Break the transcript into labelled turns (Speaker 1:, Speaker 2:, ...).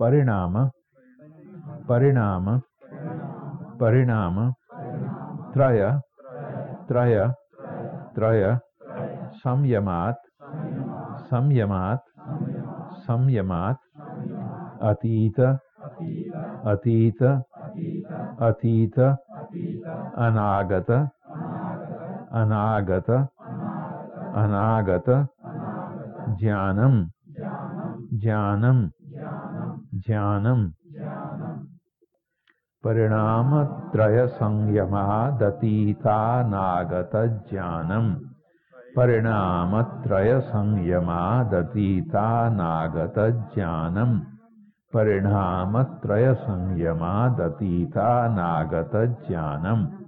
Speaker 1: परिणाम परिणाम परिणाम, त्रय त्रय त्रय, संयमात् संयमात् संयमात्, अतीत अतीत अतीत, अनागत अनागत अनागत, ज्ञानम ज्ञानम परिणामत्रयसंयमादतीतानागतज्ञानम्। परिणामत्रयसंयमादतीतानागतज्ञानम्। परिणामत्रयसंयमादतीतानागतज्ञानम्।